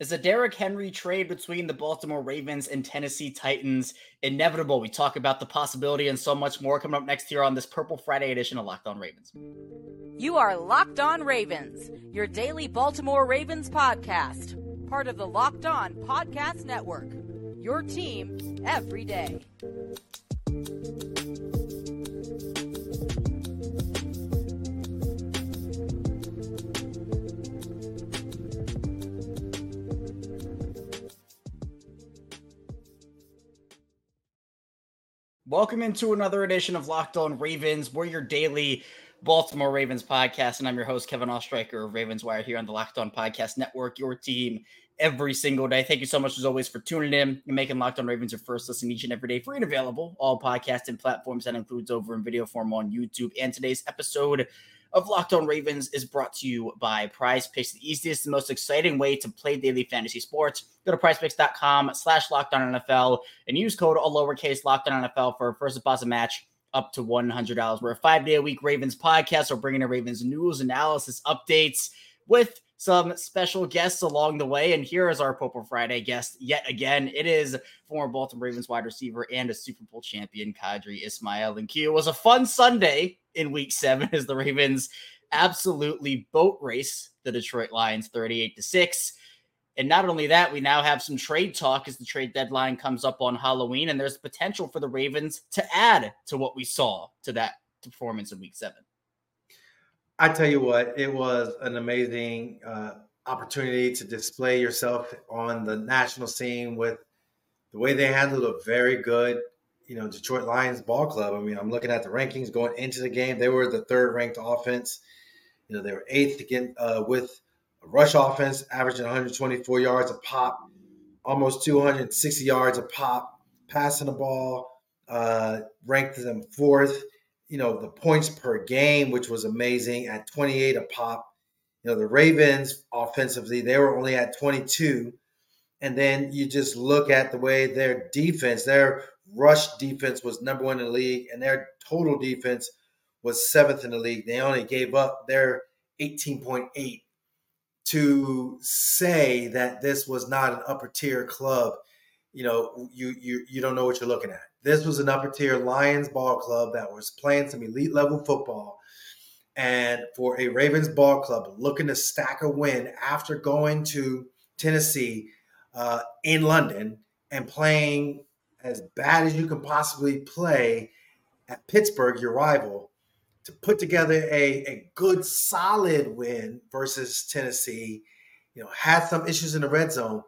Is the Derrick Henry trade between the Baltimore Ravens and Tennessee Titans inevitable? We talk about the possibility and so much more coming up next here on this Purple Friday edition of Locked On Ravens. You are Locked On Ravens, your daily Baltimore Ravens podcast, part of the Locked On Podcast Network. Your team every day. Welcome into another edition of Locked On Ravens. We're your daily Baltimore Ravens podcast, and I'm your host, Kevin Oestreicher of Ravens Wire here on the Locked On Podcast Network, your team every single day. Thank you so much, as always, for tuning in and making Locked On Ravens your first listen each and every day, free and available, all podcasting platforms. That includes over in video form on YouTube. And today's episode of Locked On Ravens is brought to you by Prize Picks, the easiest and most exciting way to play daily fantasy sports. Go to prizepicks.com slash lockdown NFL and use code all lowercase lockdown NFL for a first deposit match up to $100. We're a five day a week Ravens podcast. We're bringing in Ravens news, analysis, updates with some special guests along the way. And here is our Popo Friday guest yet again. It is former Baltimore Ravens wide receiver and a Super Bowl champion, Qadry Ismail. And Q was a fun Sunday in week seven as the Ravens absolutely boat race the Detroit Lions 38 to 6. And not only that, we now have some trade talk as the trade deadline comes up on Halloween, and there's potential for the Ravens to add to what we saw to that performance in week seven. I tell you what, it was an amazing uh, opportunity to display yourself on the national scene with the way they handled a very good, you know, Detroit Lions ball club. I mean, I'm looking at the rankings going into the game. They were the third ranked offense. You know, they were eighth again uh, with a rush offense, averaging 124 yards a pop, almost 260 yards a pop, passing the ball, uh, ranked them fourth you know, the points per game, which was amazing at 28 a pop. You know, the Ravens offensively, they were only at 22. And then you just look at the way their defense, their rush defense was number one in the league, and their total defense was seventh in the league. They only gave up their 18.8 to say that this was not an upper tier club. You know, you you you don't know what you're looking at. This was an upper tier Lions ball club that was playing some elite level football. And for a Ravens ball club looking to stack a win after going to Tennessee uh, in London and playing as bad as you can possibly play at Pittsburgh, your rival, to put together a, a good, solid win versus Tennessee. You know, had some issues in the red zone,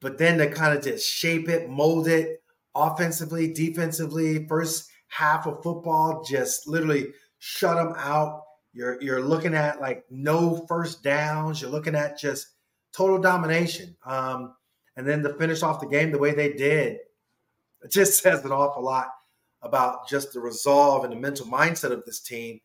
but then to kind of just shape it, mold it, offensively, defensively, first half of football, just literally shut them out. You're you're looking at like no first downs. You're looking at just total domination. Um, and then to finish off the game the way they did, it just says an awful lot about just the resolve and the mental mindset of this team.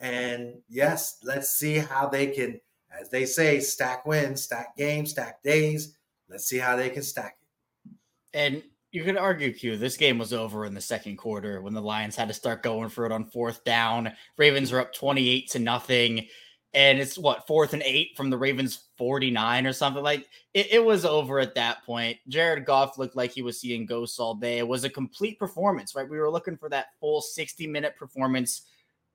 And yes, let's see how they can, as they say, stack wins, stack games, stack days. Let's see how they can stack it. And you could argue, Q, this game was over in the second quarter when the Lions had to start going for it on fourth down. Ravens were up 28 to nothing. And it's what, fourth and eight from the Ravens 49 or something like it, it was over at that point. Jared Goff looked like he was seeing ghosts all day. It was a complete performance, right? We were looking for that full 60 minute performance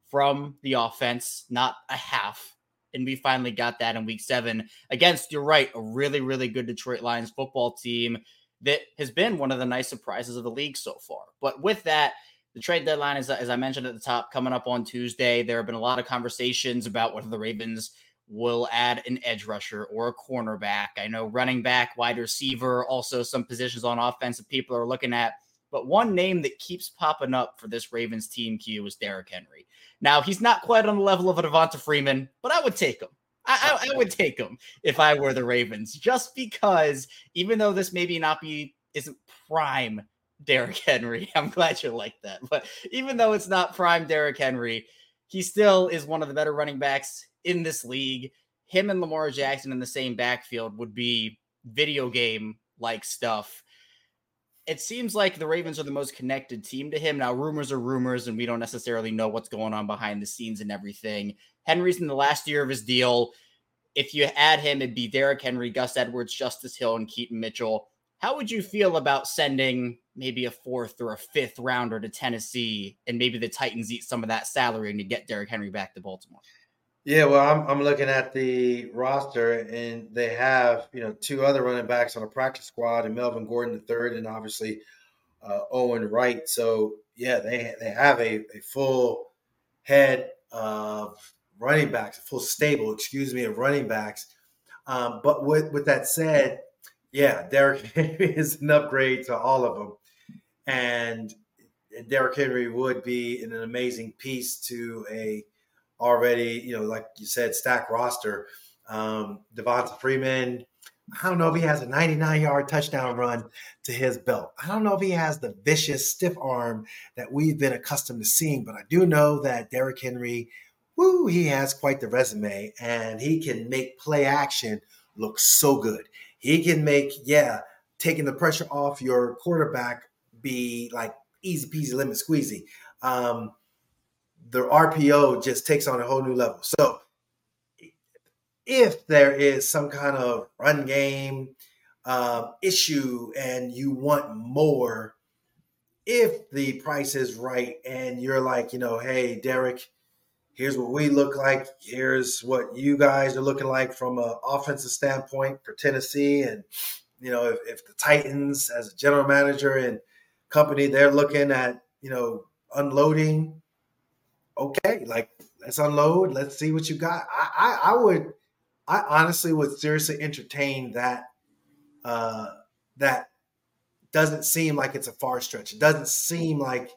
from the offense, not a half. And we finally got that in week seven against, you're right, a really, really good Detroit Lions football team that has been one of the nice surprises of the league so far. But with that, the trade deadline is, as I mentioned at the top, coming up on Tuesday. There have been a lot of conversations about whether the Ravens will add an edge rusher or a cornerback. I know running back, wide receiver, also some positions on offense that people are looking at. But one name that keeps popping up for this Ravens team Q is Derrick Henry. Now, he's not quite on the level of a Devonta Freeman, but I would take him. I, I, I, would take him if I were the Ravens, just because even though this maybe not be isn't prime Derrick Henry, I'm glad you like that. But even though it's not prime Derrick Henry, he still is one of the better running backs in this league. Him and Lamar Jackson in the same backfield would be video game like stuff. It seems like the Ravens are the most connected team to him. Now, rumors are rumors, and we don't necessarily know what's going on behind the scenes and everything. Henry's in the last year of his deal. if you add him, it'd be Derrick Henry, Gus Edwards, Justice Hill, and Keaton Mitchell. How would you feel about sending maybe a fourth or a fifth rounder to Tennessee and maybe the Titans eat some of that salary and to get Derrick Henry back to Baltimore? Yeah, well, I'm, I'm looking at the roster and they have, you know, two other running backs on a practice squad and Melvin Gordon the third and obviously uh, Owen Wright. So, yeah, they, they have a, a full head of running backs, a full stable, excuse me, of running backs. Um, but with, with that said, yeah, Derrick Henry is an upgrade to all of them. And Derrick Henry would be an amazing piece to a already, you know, like you said, stack roster. Um, Devonta Freeman, I don't know if he has a 99 yard touchdown run to his belt. I don't know if he has the vicious stiff arm that we've been accustomed to seeing, but I do know that Derrick Henry, woo, he has quite the resume and he can make play action look so good. He can make, yeah, taking the pressure off your quarterback be like easy peasy lemon squeezy. Um, the RPO just takes on a whole new level. So if there is some kind of run game uh, issue and you want more, if the price is right and you're like, you know, hey, Derrick, here's what we look like. Here's what you guys are looking like from an offensive standpoint for Tennessee. And, you know, if, if the Titans, as a general manager and company, they're looking at, you know, unloading, okay, like let's unload. Let's see what you got. I, I, I would, I honestly would seriously entertain that. Uh, that doesn't seem like it's a far stretch. It doesn't seem like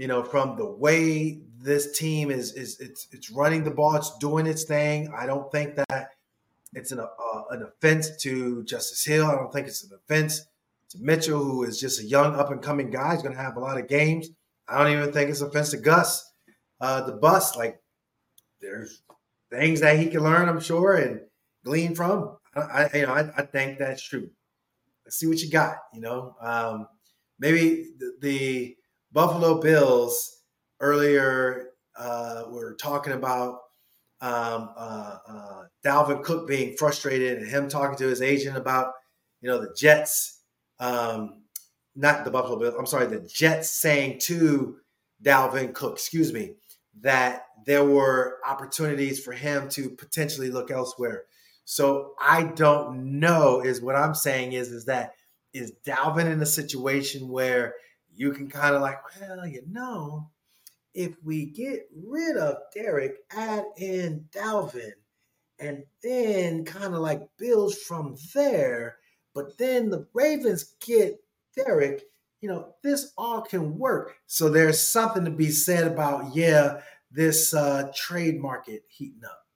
you know, from the way this team is is it's it's running the ball, it's doing its thing. I don't think that it's an uh, an offense to Justice Hill. I don't think it's an offense to Mitchell, who is just a young up and coming guy. He's going to have a lot of games. I don't even think it's an offense to Gus, uh, the bus. Like there's things that he can learn, I'm sure, and glean from. I, I you know I, I, think that's true. Let's see what you got. You know, um, maybe the, the Buffalo Bills earlier uh, we were talking about um, uh, uh, Dalvin Cook being frustrated and him talking to his agent about, you know, the Jets, um, not the Buffalo Bills, I'm sorry, the Jets saying to Dalvin Cook, excuse me, that there were opportunities for him to potentially look elsewhere. So I don't know is what I'm saying is is that is Dalvin in a situation where – you can kind of like, well, you know, if we get rid of Derrick, add in Dalvin, and then kind of like builds from there. But then the Ravens get Derrick, you know, this all can work. So there's something to be said about, yeah, this uh, trade market heating up.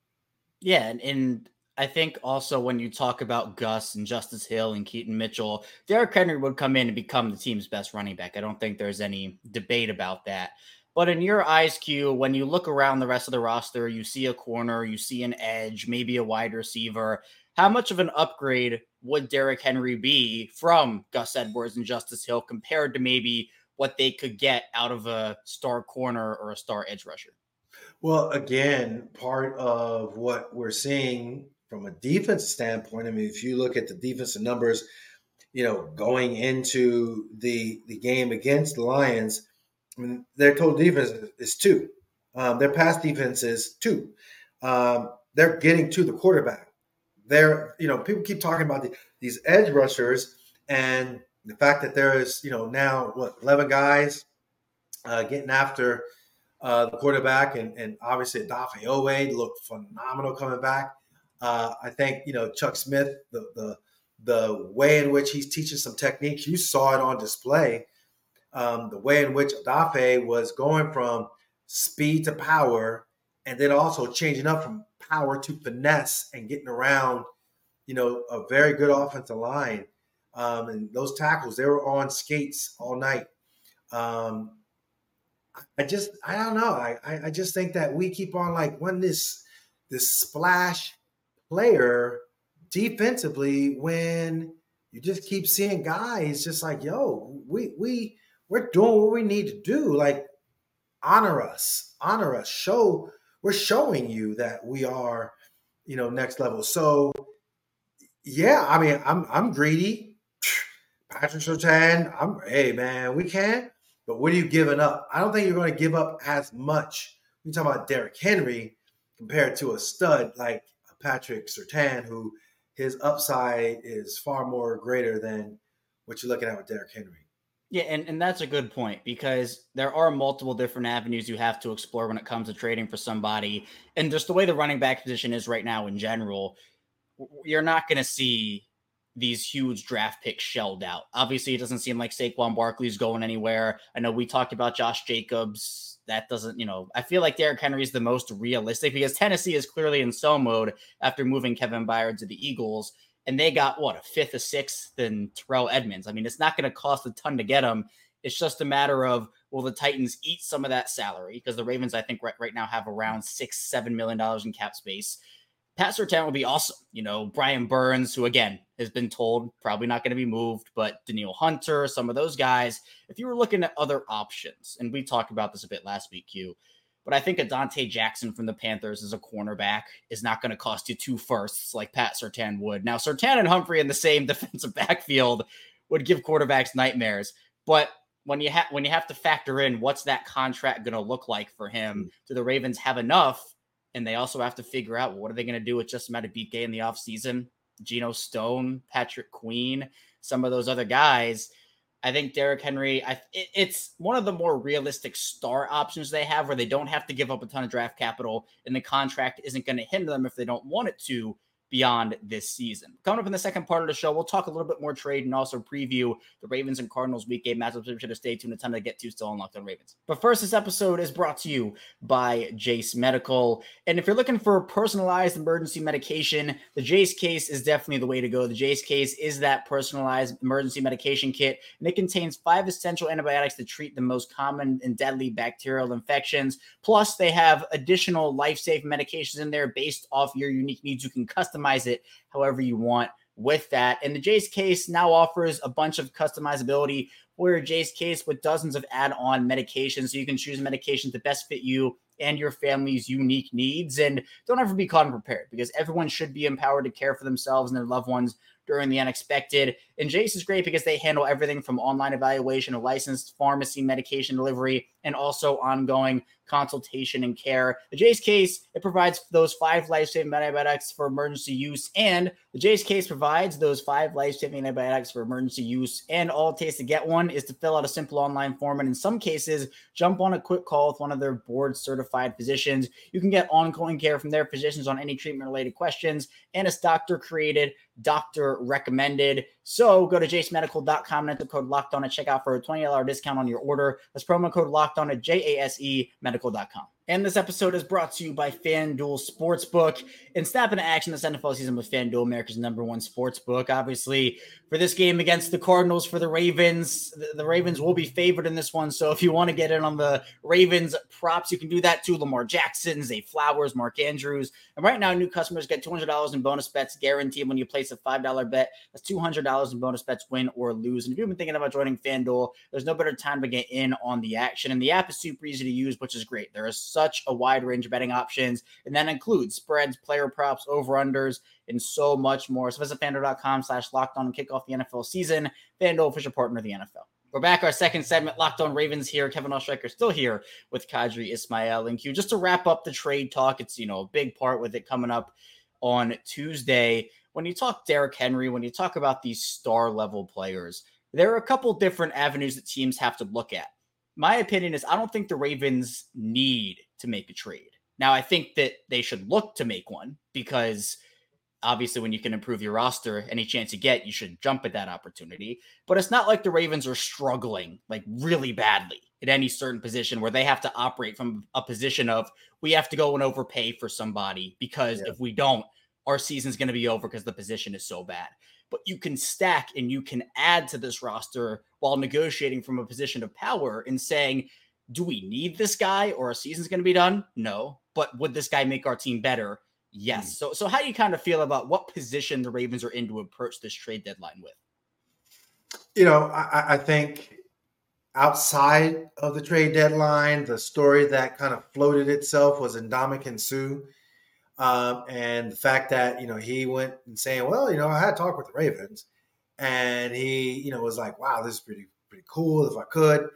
Yeah, and, and I think also when you talk about Gus and Justice Hill and Keaton Mitchell, Derrick Henry would come in and become the team's best running back. I don't think there's any debate about that. But in your eyes, Q, when you look around the rest of the roster, you see a corner, you see an edge, maybe a wide receiver. How much of an upgrade would Derrick Henry be from Gus Edwards and Justice Hill compared to maybe what they could get out of a star corner or a star edge rusher? Well, again, part of what we're seeing from a defense standpoint, I mean, if you look at the defensive numbers, you know, going into the the game against the Lions, I mean, their total defense is two. Um, their pass defense is two. Um, they're getting to the quarterback. They're, you know, people keep talking about the, these edge rushers and the fact that there is, you know, now what eleven guys uh, getting after uh, the quarterback, and, and obviously Odafe Oweh looked phenomenal coming back. Uh, I think you know Chuck Smith, the the the way in which he's teaching some techniques, you saw it on display. Um, the way in which Odafe was going from speed to power, and then also changing up from power to finesse and getting around, you know, a very good offensive line. Um, and those tackles, they were on skates all night. Um, I just, I don't know. I, I just think that we keep on like when this, this splash player defensively when you just keep seeing guys just like, yo, we we we're doing what we need to do. Like honor us, honor us, show we're showing you that we are you know, next level. So, yeah, I mean, I'm I'm greedy. Patrick Surtain, I'm hey man, we can, but what are you giving up? I don't think you're going to give up as much. We talk about Derrick Henry compared to a stud like Patrick Surtain, who his upside is far more greater than what you're looking at with Derrick Henry. Yeah, and, and that's a good point because there are multiple different avenues you have to explore when it comes to trading for somebody. And just the way the running back position is right now in general, you're not going to see these huge draft picks shelled out. Obviously, it doesn't seem like Saquon Barkley's going anywhere. I know we talked about Josh Jacobs. That doesn't, you know, I feel like Derrick Henry is the most realistic because Tennessee is clearly in sell mode after moving Kevin Byard to the Eagles and they got what a fifth, a sixth, than Terrell Edmonds. I mean, it's not going to cost a ton to get him. It's just a matter of will the Titans eat some of that salary because the Ravens, I think, right, right now have around six, seven million dollars in cap space. Pat Surtain would be awesome. You know, Brian Burns, who again has been told probably not going to be moved, but Danielle Hunter, some of those guys. If you were looking at other options, and we talked about this a bit last week, Q, but I think a Donte Jackson from the Panthers as a cornerback is not going to cost you two firsts like Pat Surtain would. Now, Surtain and Humphrey in the same defensive backfield would give quarterbacks nightmares. But when you have when you have to factor in what's that contract going to look like for him, hmm. do the Ravens have enough? And they also have to figure out well, what are they going to do with Justin Madubuike in the offseason? Geno Stone, Patrick Queen, some of those other guys. I think Derrick Henry, I, it, it's one of the more realistic star options they have where they don't have to give up a ton of draft capital and the contract isn't going to hinder them if they don't want it to beyond this season. Coming up in the second part of the show, we'll talk a little bit more trade and also preview the Ravens and Cardinals week game matchups. We should have stayed tuned. A ton to get to still unlocked on Ravens. But first, this episode is brought to you by Jase Medical. And if you're looking for personalized emergency medication, the Jase case is definitely the way to go. The Jase case is that personalized emergency medication kit, and it contains five essential antibiotics to treat the most common and deadly bacterial infections. Plus, they have additional life-saving medications in there based off your unique needs. You can customize customize it however you want with that. And the Jase case now offers a bunch of customizability for your Jase case with dozens of add on medications. So you can choose medications that best fit you and your family's unique needs. And don't ever be caught unprepared because everyone should be empowered to care for themselves and their loved ones during the unexpected. And Jase is great because they handle everything from online evaluation licensed pharmacy medication delivery and also ongoing consultation and care. The Jase case, it provides those five life-saving antibiotics for emergency use. And the Jase case provides those five life-saving antibiotics for emergency use. And all it takes to get one is to fill out a simple online form. And in some cases, jump on a quick call with one of their board certified physicians. You can get ongoing care from their physicians on any treatment related questions. And it's doctor created, doctor recommended. So go to jasemedical.com and enter code locked on and check out for a $20 discount on your order. That's promo code locked on at J A S E medical.com. And this episode is brought to you by FanDuel Sportsbook. And snap into action this NFL season with FanDuel, America's number one sportsbook. Obviously, for this game against the Cardinals, for the Ravens, the, Ravens will be favored in this one. So if you want to get in on the Ravens props, you can do that too. Lamar Jackson, Zay Flowers, Mark Andrews. And right now, new customers get $200 in bonus bets guaranteed when you place a $5 bet. That's $200 in bonus bets, win or lose. And if you've been thinking about joining FanDuel, there's no better time to get in on the action. And the app is super easy to use, which is great. There is such a wide range of betting options, and that includes spreads, player props, over unders, and so much more. So visit fanduel.com slash locked on and kick off the NFL season. FanDuel, official partner of the NFL. We're back. Our second segment, Locked On Ravens here. Kevin Oestreicher still here with Qadry Ismail and Q. Just to wrap up the trade talk, it's you know a big part with it coming up on Tuesday. When you talk Derrick Henry, when you talk about these star level players, there are a couple different avenues that teams have to look at my opinion is I don't think the Ravens need to make a trade. Now, I think that they should look to make one because obviously, when you can improve your roster, any chance you get, you should jump at that opportunity. But it's not like the Ravens are struggling like really badly at any certain position where they have to operate from a position of we have to go and overpay for somebody because yeah. if we don't, our season's going to be over because the position is so bad but you can stack and you can add to this roster while negotiating from a position of power and saying, do we need this guy or a season's going to be done? No. But would this guy make our team better? Yes. Mm. So, so how do you kind of feel about what position the Ravens are in to approach this trade deadline with? You know, I, I think outside of the trade deadline, the story that kind of floated itself was Ndamukong Suh. Um, and the fact that you know he went and saying, well, you know, I had to talk with the Ravens, and he you know was like, wow, this is pretty pretty cool. If I could,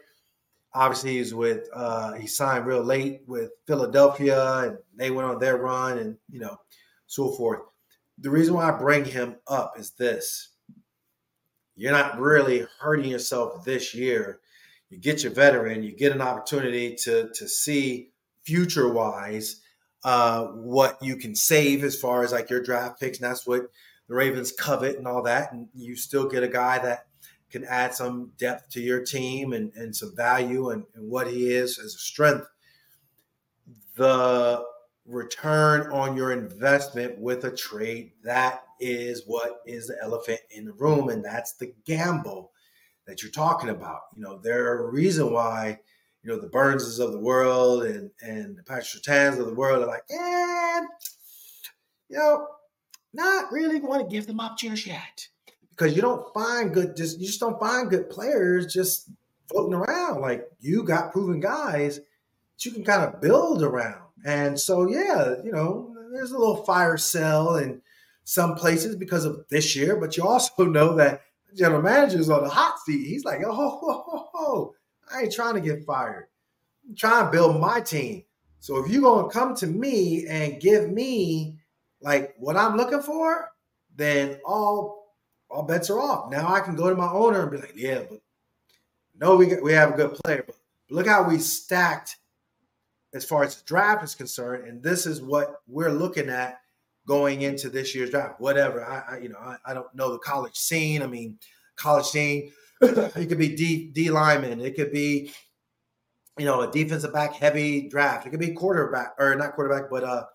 obviously he's with uh, he signed real late with Philadelphia, and they went on their run, and you know, so forth. The reason why I bring him up is this: you're not really hurting yourself this year. You get your veteran, you get an opportunity to to see future wise uh, what you can save as far as like your draft picks, and that's what the Ravens covet and all that. And you still get a guy that can add some depth to your team and, and some value and, and what he is as a strength. The return on your investment with a trade, that is what is the elephant in the room. And that's the gamble that you're talking about. You know, there are a reason why you know, the Burnses of the world and and the Patrick Surtains of the world are like, and you know, not really want to give them up just yet because you don't find good just you just don't find good players just floating around. Like you got proven guys that you can kind of build around. And so yeah, you know, there's a little fire sale in some places because of this year, but you also know that general manager's on the hot seat. He's like, oh, ho, ho, ho. I ain't trying to get fired. I'm trying to build my team. So if you're gonna come to me and give me like what I'm looking for, then all all bets are off. Now I can go to my owner and be like, yeah, but no, we we have a good player, but look how we stacked as far as the draft is concerned, and this is what we're looking at going into this year's draft. Whatever I, I you know, I, I don't know the college scene. I mean, college scene it could be D D lineman. It could be, you know, a defensive back heavy draft. It could be quarterback or not quarterback, but a,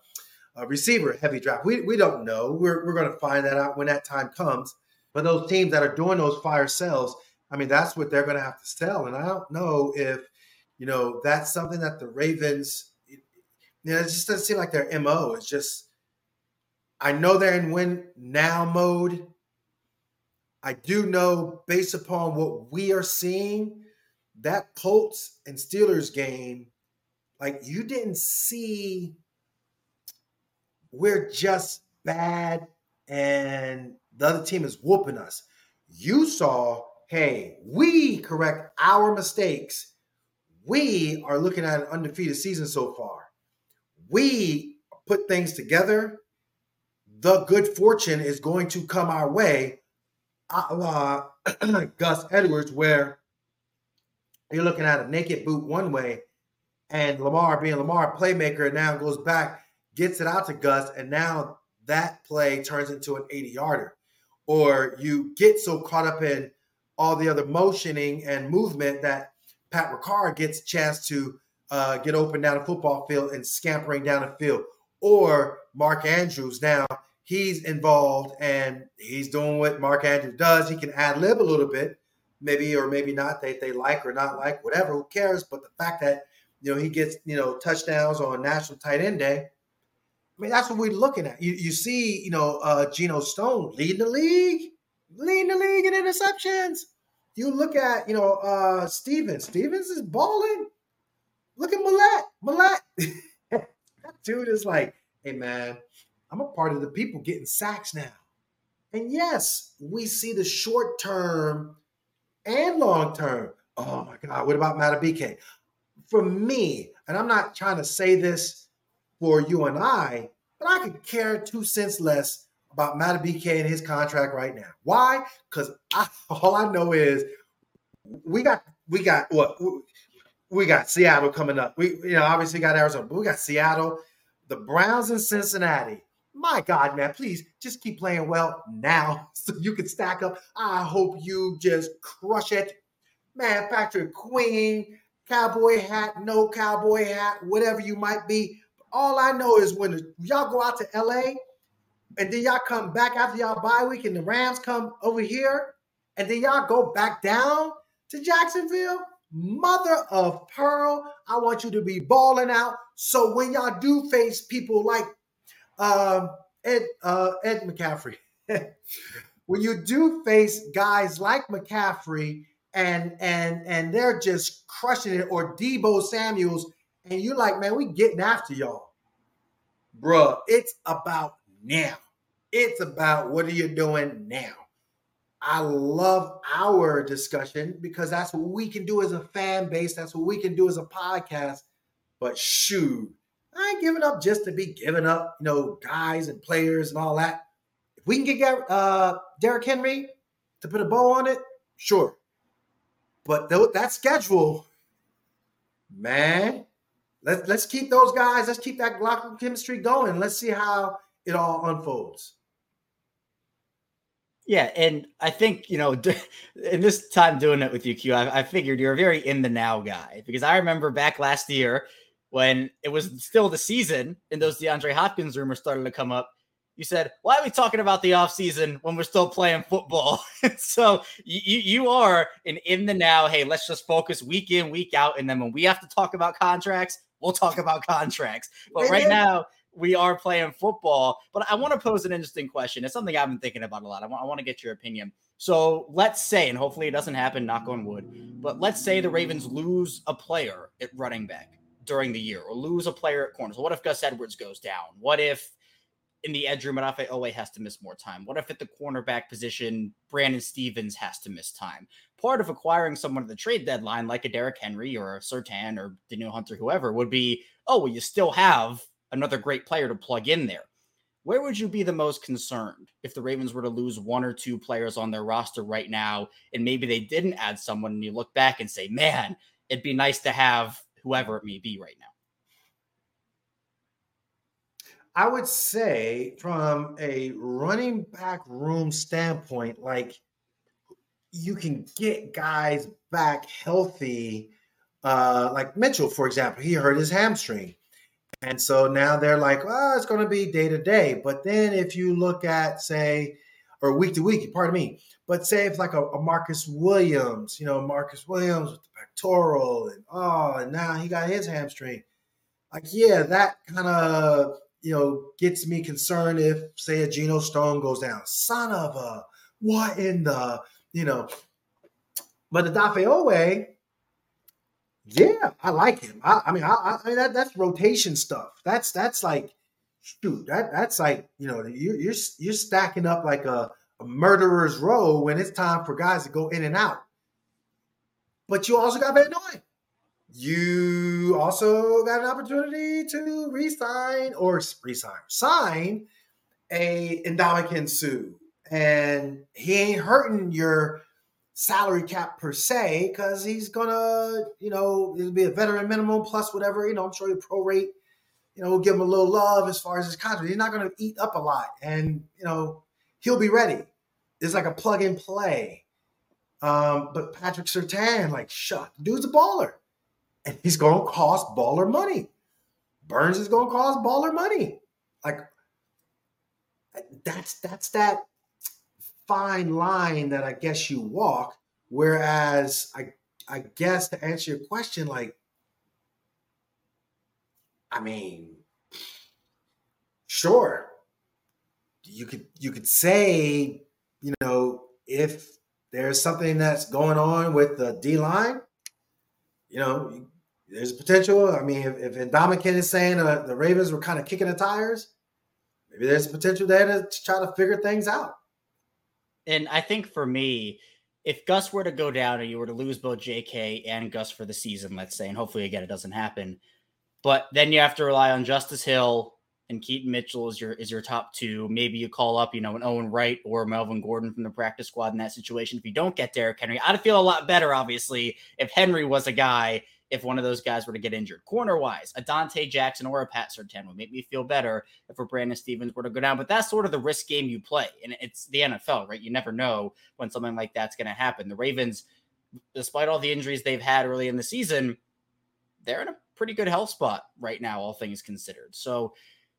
a receiver heavy draft. We, we don't know. We're, we're going to find that out when that time comes. But those teams that are doing those fire sales, I mean, that's what they're going to have to sell. And I don't know if, you know, that's something that the Ravens, you know, it just doesn't seem like their MO. It's just, I know they're in win now mode I do know, based upon what we are seeing, that Colts and Steelers game, like you didn't see, we're just bad and the other team is whooping us. You saw, hey, we correct our mistakes. We are looking at an undefeated season so far. We put things together. The good fortune is going to come our way uh, Gus Edwards, where you're looking at a naked boot one way, and Lamar being Lamar playmaker now goes back, gets it out to Gus, and now that play turns into an 80 yarder. Or you get so caught up in all the other motioning and movement that Pat Ricard gets a chance to uh, get open down the football field and scampering down the field. Or Mark Andrews now he's involved and he's doing what Mark Andrews does. He can ad lib a little bit, maybe or maybe not. They they like or not like, whatever. Who cares? But the fact that you know he gets you know touchdowns on National Tight End Day. I mean, that's what we're looking at. You, you see, you know, uh, Geno Stone leading the league, leading the league in interceptions. You look at, you know, uh, Stephens. Stephens is balling. Look at Millette. Millette. dude is like, hey, man, I'm a part of the people getting sacks now. And yes, we see the short term and long term. Oh my God, what about Madubuike? For me, and I'm not trying to say this for you and I, but I could care two cents less about Madubuike and his contract right now. Why? Because all I know is we got we got what we got Seattle coming up. We you know obviously got Arizona, but we got Seattle, the Browns in Cincinnati, my God, man, please just keep playing well now so you can stack up. I hope you just crush it. Man, Patrick Queen, cowboy hat, no cowboy hat, whatever you might be. All I know is when y'all go out to LA and then y'all come back after y'all bye week and the Rams come over here and then y'all go back down to Jacksonville. Mother of pearl, I want you to be balling out. So when y'all do face people like um, Ed uh, Ed McCaffrey. when you do face guys like McCaffrey and and and they're just crushing it, or Deebo Samuels, and you're like, man, we getting after y'all. bruh, it's about now. It's about what are you doing now? I love our discussion because that's what we can do as a fan base. That's what we can do as a podcast. But shoot, I ain't giving up just to be giving up, you know, guys and players and all that. If we can get uh, Derrick Henry to put a bow on it, sure. But th- that schedule, man, let's let's keep those guys. Let's keep that locker chemistry going. Let's see how it all unfolds. Yeah, and I think you know, in this time doing it with you, Q, I, I figured you're a very in the now guy because I remember back last year when it was still the season and those DeAndre Hopkins rumors started to come up. You said, "Why are we talking about the offseason when we're still playing football?" so you you are an in the now. Hey, let's just focus week in week out, and then when we have to talk about contracts, we'll talk about contracts. But right now, we are playing football. But I want to pose an interesting question. It's something I've been thinking about a lot. I want, I want to get your opinion. So let's say, and hopefully it doesn't happen, knock on wood, but let's say the Ravens lose a player at running back during the year or lose a player at corners? What if Gus Edwards goes down? What if in the edge room, Odafe Oweh has to miss more time? What if at the cornerback position, Brandon Stephens has to miss time? Part of acquiring someone at the trade deadline, like a Derrick Henry or a Surtain or Danielle Hunter, whoever, would be, oh, well, you still have another great player to plug in there. Where would you be the most concerned if the Ravens were to lose one or two players on their roster right now, and maybe they didn't add someone, and you look back and say, man, it'd be nice to have whoever it may be right now? I would say, from a running back room standpoint, like you can get guys back healthy. Uh, like Mitchell, for example, he hurt his hamstring. And so now they're like, well, it's going to be day to day. But then if you look at, say, or week to week, pardon me, but say if like a, a Marcus Williams, you know, Marcus Williams with the pectoral and oh, and now he got his hamstring. Like, yeah, that kind of, you know, gets me concerned if, say, a Geno Stone goes down. Son of a, what in the, you know, but the Dafe yeah, I like him. I, I mean, I, I, mean that that's rotation stuff. That's that's like, shoot, that that's like you know you're you're you're stacking up like a, a murderer's row when it's time for guys to go in and out. But you also got Van Noy. You also got an opportunity to resign or resign, sign a Ndamukong Suh, and he ain't hurting your salary cap per se because he's gonna, you know, it'll be a veteran minimum plus whatever. You know, I'm sure he'll prorate. You know, give him a little love as far as his contract. He's not gonna eat up a lot, and you know, he'll be ready. It's like a plug and play. Um, but Patrick Surtain, like, shut, dude's a baller, and he's gonna cost baller money. Burns is gonna cost baller money. Like, that's that's that fine line that I guess you walk. Whereas I I guess to answer your question, like, I mean, sure, you could you could say, you know, if there's something that's going on with the D line, you know, there's a potential. I mean, if, if Ndamukong is saying uh, the Ravens were kind of kicking the tires, maybe there's a potential there to try to figure things out. And I think for me, if Gus were to go down and you were to lose both JK and Gus for the season, let's say, and hopefully again it doesn't happen, but then you have to rely on Justice Hill and Keaton Mitchell is your is your top two. Maybe you call up, you know, an Owen Wright or Melvin Gordon from the practice squad in that situation. If you don't get Derrick Henry, I'd feel a lot better, obviously, if Henry was a guy if one of those guys were to get injured. Corner wise, a Donte Jackson or a Pat Surtain would make me feel better if a Brandon Stephens were to go down. But that's sort of the risk game you play. And it's the NFL, right? You never know when something like that's going to happen. The Ravens, despite all the injuries they've had early in the season, they're in a pretty good health spot right now, all things considered. So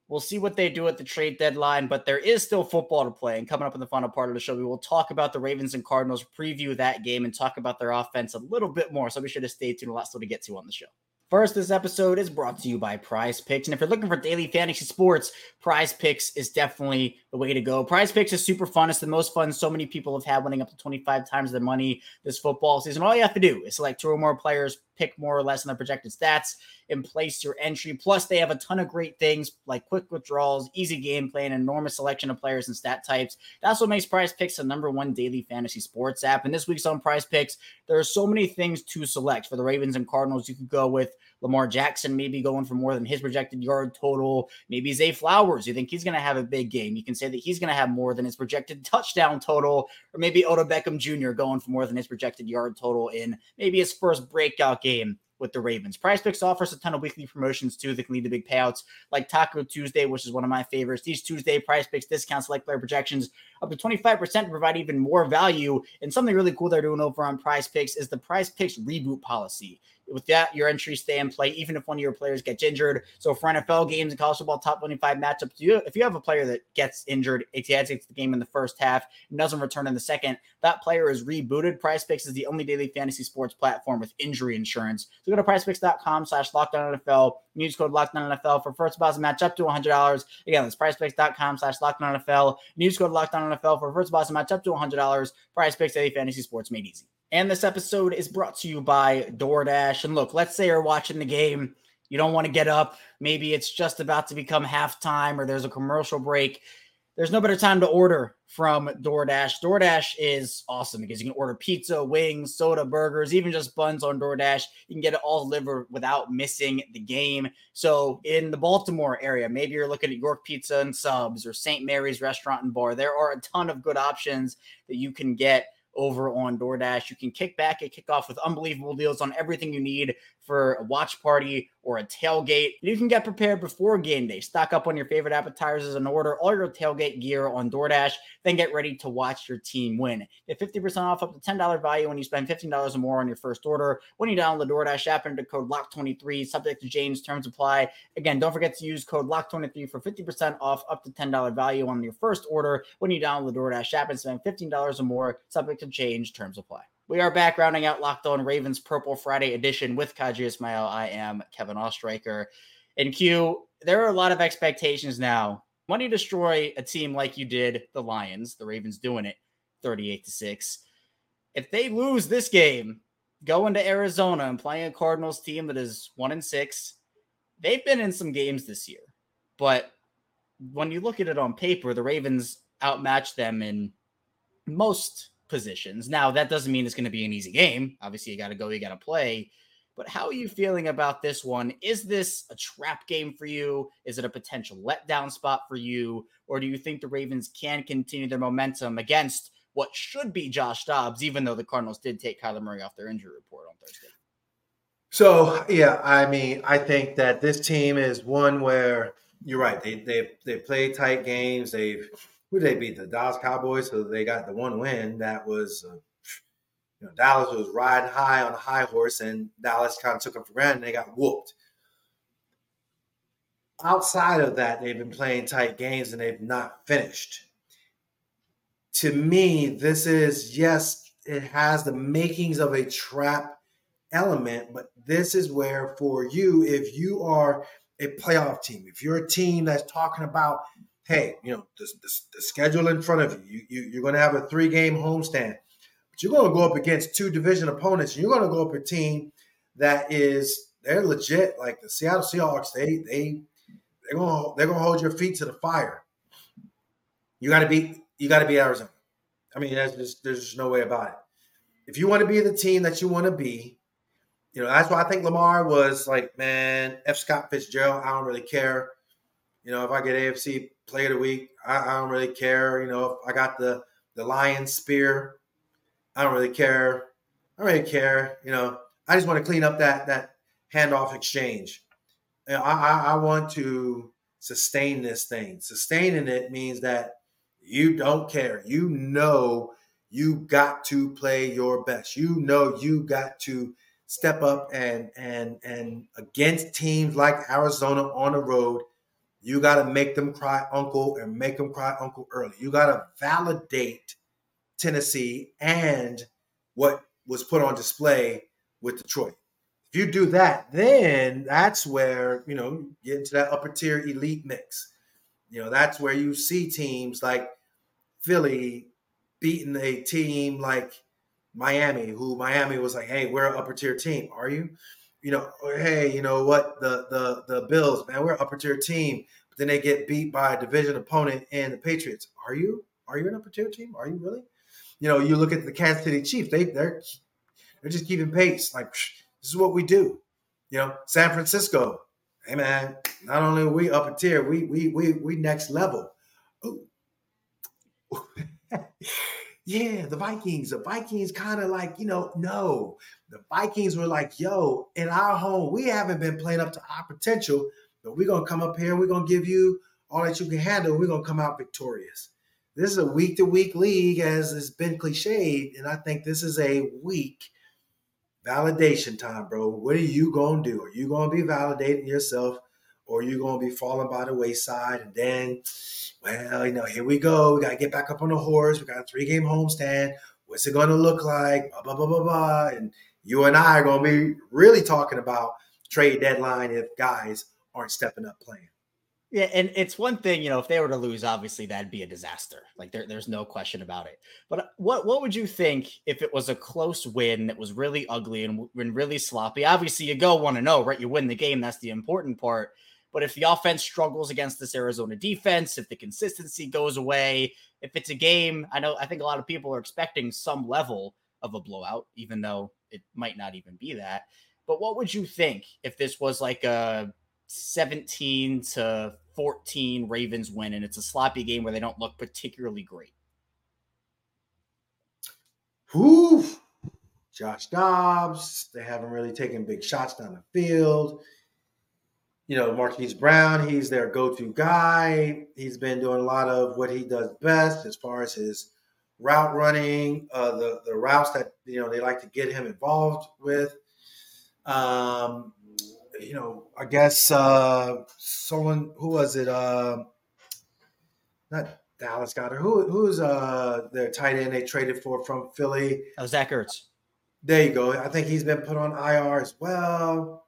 We'll see what they do at the trade deadline, but there is still football to play. And coming up in the final part of the show, we will talk about the Ravens and Cardinals, preview that game, and talk about their offense a little bit more. So be sure to stay tuned. A lot still to get to on the show. First, this episode is brought to you by Prize Picks. And if you're looking for daily fantasy sports, Prize Picks is definitely the way to go. Prize Picks is super fun. It's the most fun so many people have had winning up to 25 times their money this football season. All you have to do is select two or more players pick more or less on the projected stats and place your entry. Plus, they have a ton of great things like quick withdrawals, easy gameplay, an enormous selection of players and stat types. That's what makes Prize Picks the number one daily fantasy sports app. And this week's on Prize Picks, there are so many things to select for the Ravens and Cardinals. You could go with Lamar Jackson maybe going for more than his projected yard total. Maybe Zay Flowers. You think he's going to have a big game. You can say that he's going to have more than his projected touchdown total. Or maybe Odell Beckham Jr. going for more than his projected yard total in maybe his first breakout game with the Ravens. Prize Picks offers a ton of weekly promotions too that can lead to big payouts, like Taco Tuesday, which is one of my favorites. These Tuesday Prize Picks discounts, like player projections, up to 25% to provide even more value. And something really cool they're doing over on Prize Picks is the Prize Picks reboot policy. With that, your entries stay in play even if one of your players gets injured. So for NFL games and college football top 25 matchups, you, if you have a player that gets injured, exits the game in the first half and doesn't return in the second, that player is rebooted. Prize Picks is the only daily fantasy sports platform with injury insurance. So go to prizepicks.com slash lockdown NFL. Use code lockdown NFL for first deposit match up to $100. Again, that's prizepicks.com slash lockdown NFL. Use code lockdown NFL for first deposit match up to $100. Prize Picks daily fantasy sports made easy. And this episode is brought to you by DoorDash. And look, let's say you're watching the game, you don't want to get up. Maybe it's just about to become halftime or there's a commercial break. There's no better time to order from DoorDash. DoorDash is awesome because you can order pizza, wings, soda, burgers, even just buns on DoorDash. You can get it all delivered without missing the game. So, in the Baltimore area, maybe you're looking at York Pizza and Subs or St. Mary's Restaurant and Bar. There are a ton of good options that you can get over on DoorDash. You can kick back and kick off with unbelievable deals on everything you need for a watch party or a tailgate. You can get prepared before game day. Stock up on your favorite appetizers and order all your tailgate gear on DoorDash. Then get ready to watch your team win. Get 50% off up to $10 value when you spend $15 or more on your first order. When you download the DoorDash app, enter code LOCK23, subject to James terms apply. Again, don't forget to use code LOCK23 for 50% off up to $10 value on your first order when you download the DoorDash app and spend $15 or more, subject to change, terms apply. We are back rounding out Locked On Ravens Purple Friday edition with Qadry Ismail. I am Kevin Oestreicher. And Q, there are a lot of expectations now. When you destroy a team like you did the Lions, the Ravens doing it 38 to 6. If they lose this game, going to Arizona and playing a Cardinals team that is one and six, they've been in some games this year. But when you look at it on paper, the Ravens outmatched them in most positions. Now, that doesn't mean it's going to be an easy game. Obviously, you got to go, you got to play. But how are you feeling about this one? Is this a trap game for you? Is it a potential letdown spot for you? Or do you think the Ravens can continue their momentum against what should be Josh Dobbs, even though the Cardinals did take Kyler Murray off their injury report on Thursday? So, yeah, I mean, I think that this team is one where you're right. They they they play tight games. They've who they beat the Dallas Cowboys, so they got the one win. That was, uh, you know, Dallas was riding high on a high horse, and Dallas kind of took them for granted. and They got whooped. Outside of that, they've been playing tight games and they've not finished. To me, this is yes, it has the makings of a trap element, but this is where for you, if you are a playoff team, if you're a team that's talking about hey, you know, the, the, the schedule in front of you, you, you are going to have a three game homestand, but you're going to go up against two division opponents. You're going to go up a team that is they're legit. Like the Seattle Seahawks, they they they're going to they're to hold your feet to the fire. You got to be you got to be Arizona. I mean, there's just, there's just no way about it. If you want to be the team that you want to be, you know that's why I think Lamar was like, man, F. Scott Fitzgerald. I don't really care. You know, if I get AFC Player of the Week, I, I don't really care. You know, if I got the the lion spear, I don't really care. I don't really care. You know, I just want to clean up that that handoff exchange. You know, I, I, I want to sustain this thing. Sustaining it means that you don't care. You know you got to play your best. You know you got to step up and and and against teams like Arizona on the road you got to make them cry uncle and make them cry uncle early. You got to validate Tennessee and what was put on display with Detroit. If you do that, then that's where, you know, get into that upper tier elite mix. You know, that's where you see teams like Philly beating a team like Miami, who Miami was like, hey, we're an upper tier team. Are you? You know, hey, you know what? The the the Bills, man, we're upper tier team. But then they get beat by a division opponent and the Patriots. Are you? Are you an upper tier team? Are you really? You know, you look at the Kansas City Chiefs. They they're they're just keeping pace. Like this is what we do. You know, San Francisco. Hey man, not only are we upper tier, we we we we next level. yeah, the Vikings. The Vikings kind of like, you know, no. The Vikings were like, yo, in our home, we haven't been playing up to our potential, but we're gonna come up here, we're gonna give you all that you can handle, we're gonna come out victorious. This is a week to week league, as has been cliched, and I think this is a week validation time, bro. What are you gonna do? Are you gonna be validating yourself, or you're gonna be falling by the wayside? And then, well, you know, here we go. We gotta get back up on the horse. We got a three game homestand. What's it gonna look like? Blah blah blah blah blah. And you and I are gonna be really talking about trade deadline if guys aren't stepping up playing. Yeah, and it's one thing, you know, if they were to lose, obviously that'd be a disaster. Like there, there's no question about it. But uh, what what would you think if it was a close win that was really ugly and, and really sloppy? Obviously, you go want to know, right? You win the game, that's the important part. But if the offense struggles against this Arizona defense, if the consistency goes away, if it's a game, I know I think a lot of people are expecting some level of a blowout, even though it might not even be that. But what would you think if this was like a 17 to 14 Ravens win, and it's a sloppy game where they don't look particularly great. Whew. Josh Dobbs, they haven't really taken big shots down the field. You know, Marquise Brown, he's their go to guy. He's been doing a lot of what he does best as far as his route running, uh, the, the routes that, you know, they like to get him involved with. Um, you know, I guess uh, someone who was it? Uh, not Dallas Goedert. Who who's uh their tight end they traded for from Philly? Oh, Zach Ertz. There you go. I think he's been put on IR as well.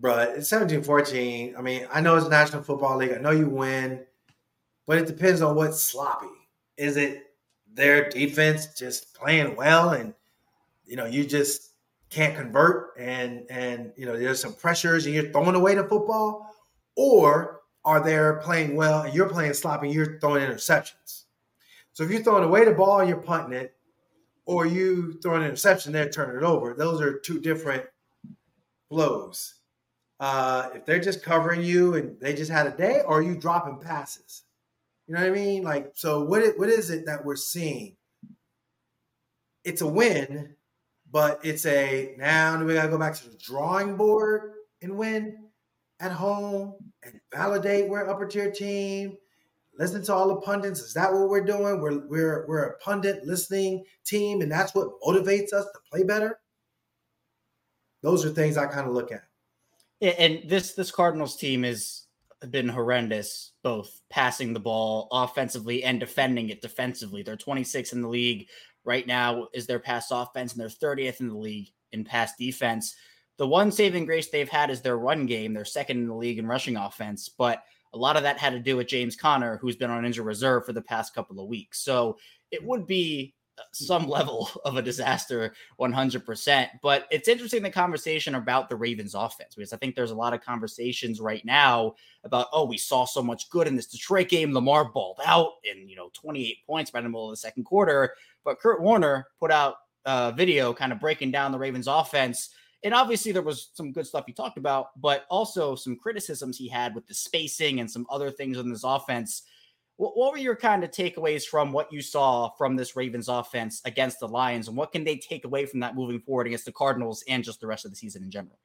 But it's 17-14. I mean, I know it's National Football League. I know you win, but it depends on what's sloppy. Is it their defense just playing well and you know you just can't convert and and you know there's some pressures and you're throwing away the football or are they playing well and you're playing sloppy and you're throwing interceptions so if you're throwing away the ball and you're punting it or you throw an interception they're turning it over those are two different flows uh, if they're just covering you and they just had a day or you dropping passes you know what i mean like so what, it, what is it that we're seeing it's a win but it's a now we gotta go back to the drawing board and win at home and validate we're upper tier team. Listen to all the pundits. Is that what we're doing? We're we're we're a pundit listening team, and that's what motivates us to play better. Those are things I kind of look at. And this this Cardinals team has been horrendous, both passing the ball offensively and defending it defensively. They're 26 in the league right now is their pass offense, and they're 30th in the league in pass defense. The one saving grace they've had is their run game. They're second in the league in rushing offense, but a lot of that had to do with James Conner, who's been on injured reserve for the past couple of weeks. So it would be some level of a disaster 100%. But it's interesting the conversation about the Ravens offense because I think there's a lot of conversations right now about, oh, we saw so much good in this Detroit game. Lamar balled out in, you know, 28 points by the middle of the second quarter. But Kurt Warner put out a video kind of breaking down the Ravens offense. And obviously, there was some good stuff he talked about, but also some criticisms he had with the spacing and some other things in this offense what, what were your kind of takeaways from what you saw from this Ravens offense against the Lions, and what can they take away from that moving forward against the Cardinals and just the rest of the season in general?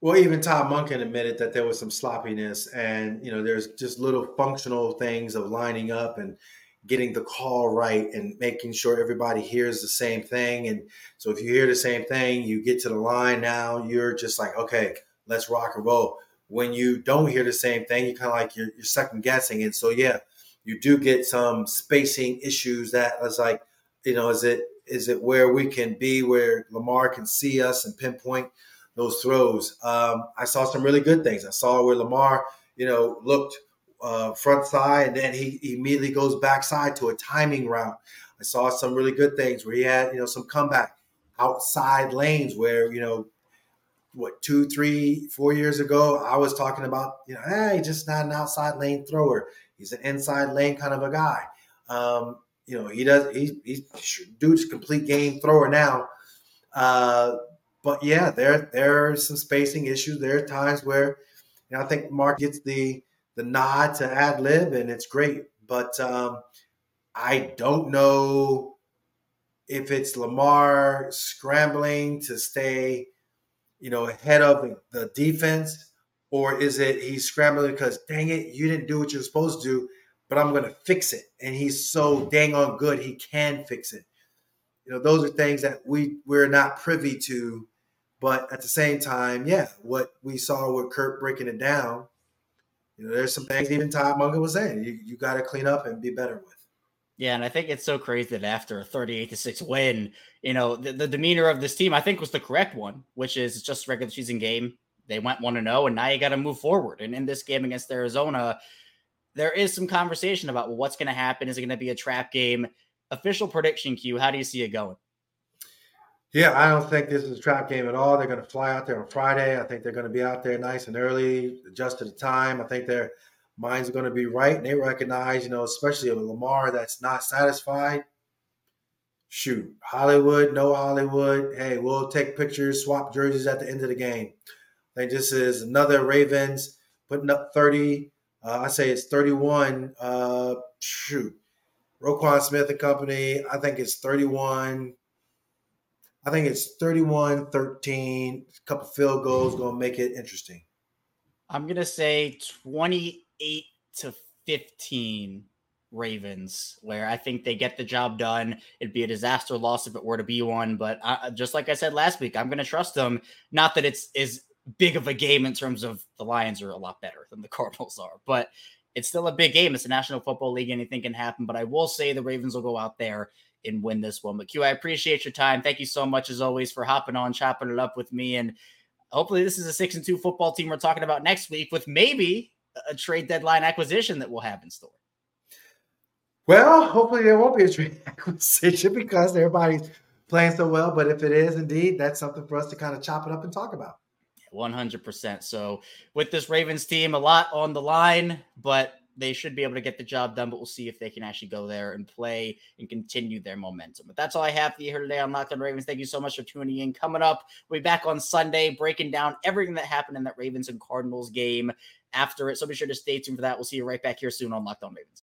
Well, even Todd Monken admitted that there was some sloppiness, and you know, there's just little functional things of lining up and getting the call right and making sure everybody hears the same thing. And so, if you hear the same thing, you get to the line. Now you're just like, okay, let's rock and roll. When you don't hear the same thing, you kind of like you're, you're second guessing. And so, yeah, you do get some spacing issues that was like, you know, is it is it where we can be where Lamar can see us and pinpoint those throws? Um, I saw some really good things. I saw where Lamar, you know, looked uh, front side and then he, he immediately goes backside to a timing route. I saw some really good things where he had, you know, some comeback outside lanes where, you know, what two, three, four years ago, I was talking about, you know, hey, just not an outside lane thrower. He's an inside lane kind of a guy. Um, you know, he does. He's he's dude's complete game thrower now. Uh, but yeah, there there are some spacing issues. There are times where, you know, I think Mark gets the the nod to ad lib, and it's great. But um, I don't know if it's Lamar scrambling to stay, you know, ahead of the defense, or is it he's scrambling because dang it, you didn't do what you're supposed to do, but I'm gonna fix it. And he's so dang on good he can fix it. You know, those are things that we we're not privy to, but at the same time, yeah, what we saw with Kurt breaking it down, you know, there's some things even Todd Monken was saying you, you got to clean up and be better with. Yeah, and I think it's so crazy that after a 38 to 6 win, you know, the, the, demeanor of this team, I think, was the correct one, which is just regular season game. They went 1 to 0, and now you got to move forward. And in this game against Arizona, there is some conversation about well, what's going to happen. Is it going to be a trap game? Official prediction, Q, how do you see it going? Yeah, I don't think this is a trap game at all. They're going to fly out there on Friday. I think they're going to be out there nice and early, adjust to the time. I think they're minds are going to be right. And they recognize, you know, especially with Lamar that's not satisfied. Shoot, Hollywood, no Hollywood. Hey, we'll take pictures, swap jerseys at the end of the game. I think this is another Ravens putting up 30. Uh, I say it's 31. Uh, shoot, Roquan Smith and company. I think it's 31. I think it's 31 13. A couple field goals going to make it interesting. I'm going to say 28 to 15 Ravens, where I think they get the job done. It'd be a disaster loss if it were to be one, but I, just like I said last week, I'm going to trust them. Not that it's is big of a game in terms of the Lions are a lot better than the Cardinals are, but it's still a big game. It's a National Football League. Anything can happen, but I will say the Ravens will go out there and win this one. But Q, I appreciate your time. Thank you so much as always for hopping on, chopping it up with me, and hopefully this is a six and two football team we're talking about next week with maybe a trade deadline acquisition that we'll have in store? Well, hopefully there won't be a trade acquisition because everybody's playing so well. But if it is indeed, that's something for us to kind of chop it up and talk about. 100%. So, with this Ravens team, a lot on the line, but they should be able to get the job done, but we'll see if they can actually go there and play and continue their momentum. But that's all I have for you here today on Locked on Ravens. Thank you so much for tuning in. Coming up, we'll be back on Sunday breaking down everything that happened in that Ravens and Cardinals game after it. So be sure to stay tuned for that. We'll see you right back here soon on Locked on Ravens.